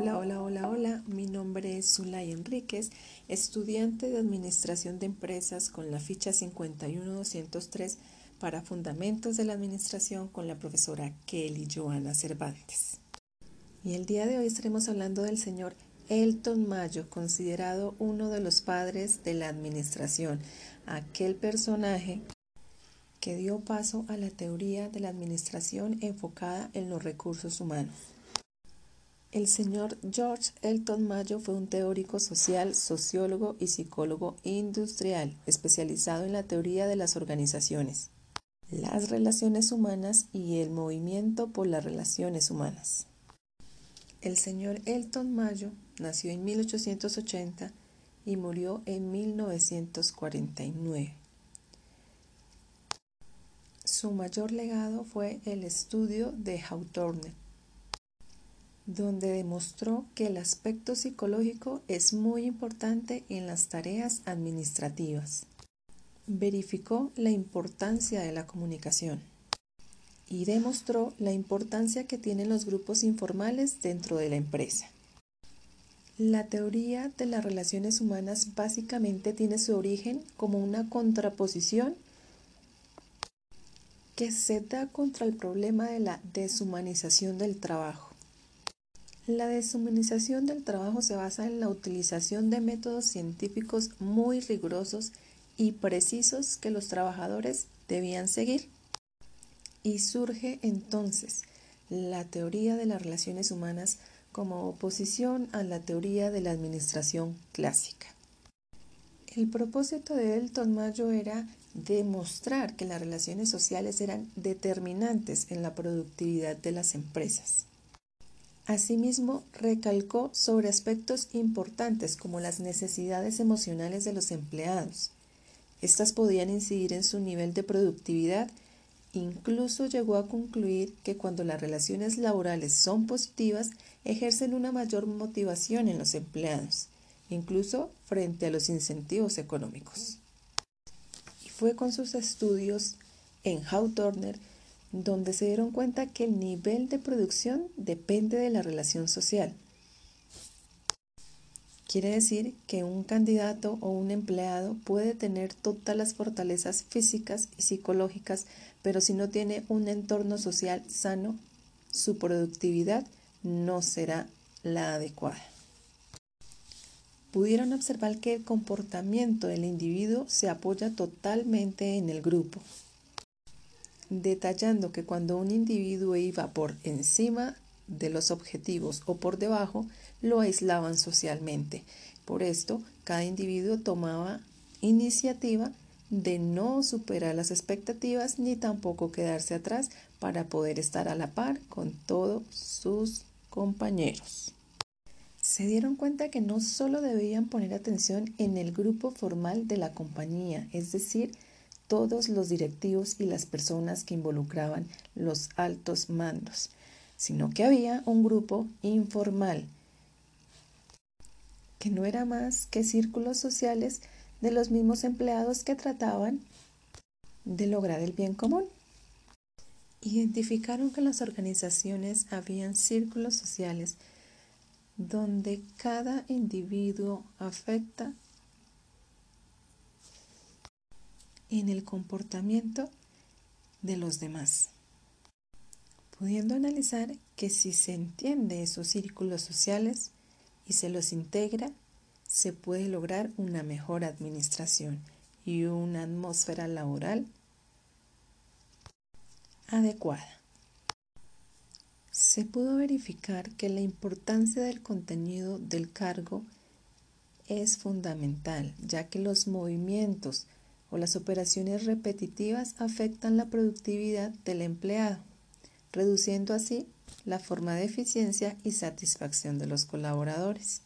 Hola, hola, hola, hola. Mi nombre es Zulay Enríquez, estudiante de Administración de Empresas con la ficha 51203 para Fundamentos de la Administración con la profesora Kelly Joana Cervantes. Y el día de hoy estaremos hablando del señor Elton Mayo, considerado uno de los padres de la administración, aquel personaje que dio paso a la teoría de la administración enfocada en los recursos humanos. El señor George Elton Mayo fue un teórico social, sociólogo y psicólogo industrial, especializado en la teoría de las organizaciones, las relaciones humanas y el movimiento por las relaciones humanas. El señor Elton Mayo nació en 1880 y murió en 1949. Su mayor legado fue el estudio de Hawthorne, donde demostró que el aspecto psicológico es muy importante en las tareas administrativas. Verificó la importancia de la comunicación y demostró la importancia que tienen los grupos informales dentro de la empresa. La teoría de las relaciones humanas básicamente tiene su origen como una contraposición que se da contra el problema de la deshumanización del trabajo. La deshumanización del trabajo se basa en la utilización de métodos científicos muy rigurosos y precisos que los trabajadores debían seguir. Y surge entonces la teoría de las relaciones humanas como oposición a la teoría de la administración clásica. El propósito de Elton Mayo era demostrar que las relaciones sociales eran determinantes en la productividad de las empresas. Asimismo, recalcó sobre aspectos importantes como las necesidades emocionales de los empleados. Estas podían incidir en su nivel de productividad. Incluso llegó a concluir que cuando las relaciones laborales son positivas, ejercen una mayor motivación en los empleados, incluso frente a los incentivos económicos. Y fue con sus estudios en Hawthorne donde se dieron cuenta que el nivel de producción depende de la relación social. Quiere decir que un candidato o un empleado puede tener todas las fortalezas físicas y psicológicas, pero si no tiene un entorno social sano, su productividad no será la adecuada. Pudieron observar que el comportamiento del individuo se apoya totalmente en el grupo detallando que cuando un individuo iba por encima de los objetivos o por debajo, lo aislaban socialmente. Por esto, cada individuo tomaba iniciativa de no superar las expectativas ni tampoco quedarse atrás para poder estar a la par con todos sus compañeros. Se dieron cuenta que no solo debían poner atención en el grupo formal de la compañía, es decir, todos los directivos y las personas que involucraban los altos mandos, sino que había un grupo informal, que no era más que círculos sociales de los mismos empleados que trataban de lograr el bien común. Identificaron que en las organizaciones habían círculos sociales donde cada individuo afecta en el comportamiento de los demás, pudiendo analizar que si se entiende esos círculos sociales y se los integra, se puede lograr una mejor administración y una atmósfera laboral adecuada. Se pudo verificar que la importancia del contenido del cargo es fundamental, ya que los movimientos o las operaciones repetitivas afectan la productividad del empleado, reduciendo así la forma de eficiencia y satisfacción de los colaboradores.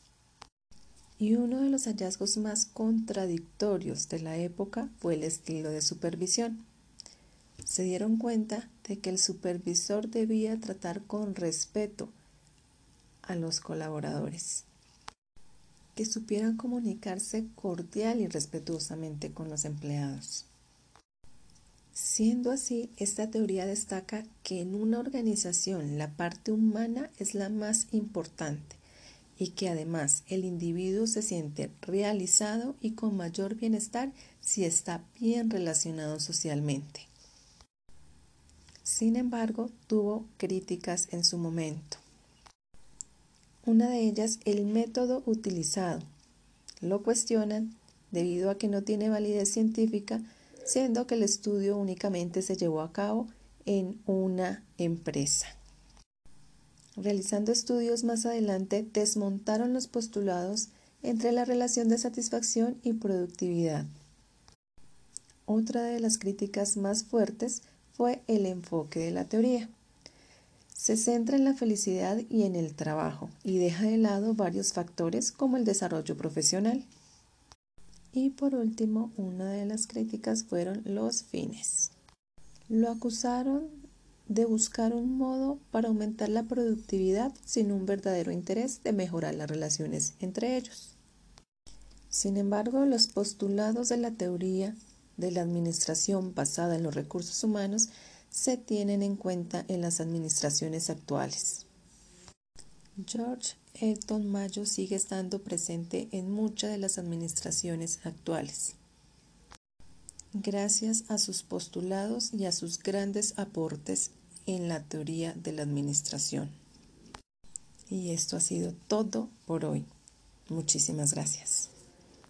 Y uno de los hallazgos más contradictorios de la época fue el estilo de supervisión. Se dieron cuenta de que el supervisor debía tratar con respeto a los colaboradores que supieran comunicarse cordial y respetuosamente con los empleados. Siendo así, esta teoría destaca que en una organización la parte humana es la más importante y que además el individuo se siente realizado y con mayor bienestar si está bien relacionado socialmente. Sin embargo, tuvo críticas en su momento. Una de ellas, el método utilizado. Lo cuestionan debido a que no tiene validez científica, siendo que el estudio únicamente se llevó a cabo en una empresa. Realizando estudios más adelante, desmontaron los postulados entre la relación de satisfacción y productividad. Otra de las críticas más fuertes fue el enfoque de la teoría. Se centra en la felicidad y en el trabajo y deja de lado varios factores como el desarrollo profesional. Y por último, una de las críticas fueron los fines. Lo acusaron de buscar un modo para aumentar la productividad sin un verdadero interés de mejorar las relaciones entre ellos. Sin embargo, los postulados de la teoría de la administración basada en los recursos humanos se tienen en cuenta en las administraciones actuales. George Elton Mayo sigue estando presente en muchas de las administraciones actuales gracias a sus postulados y a sus grandes aportes en la teoría de la administración. Y esto ha sido todo por hoy. Muchísimas gracias.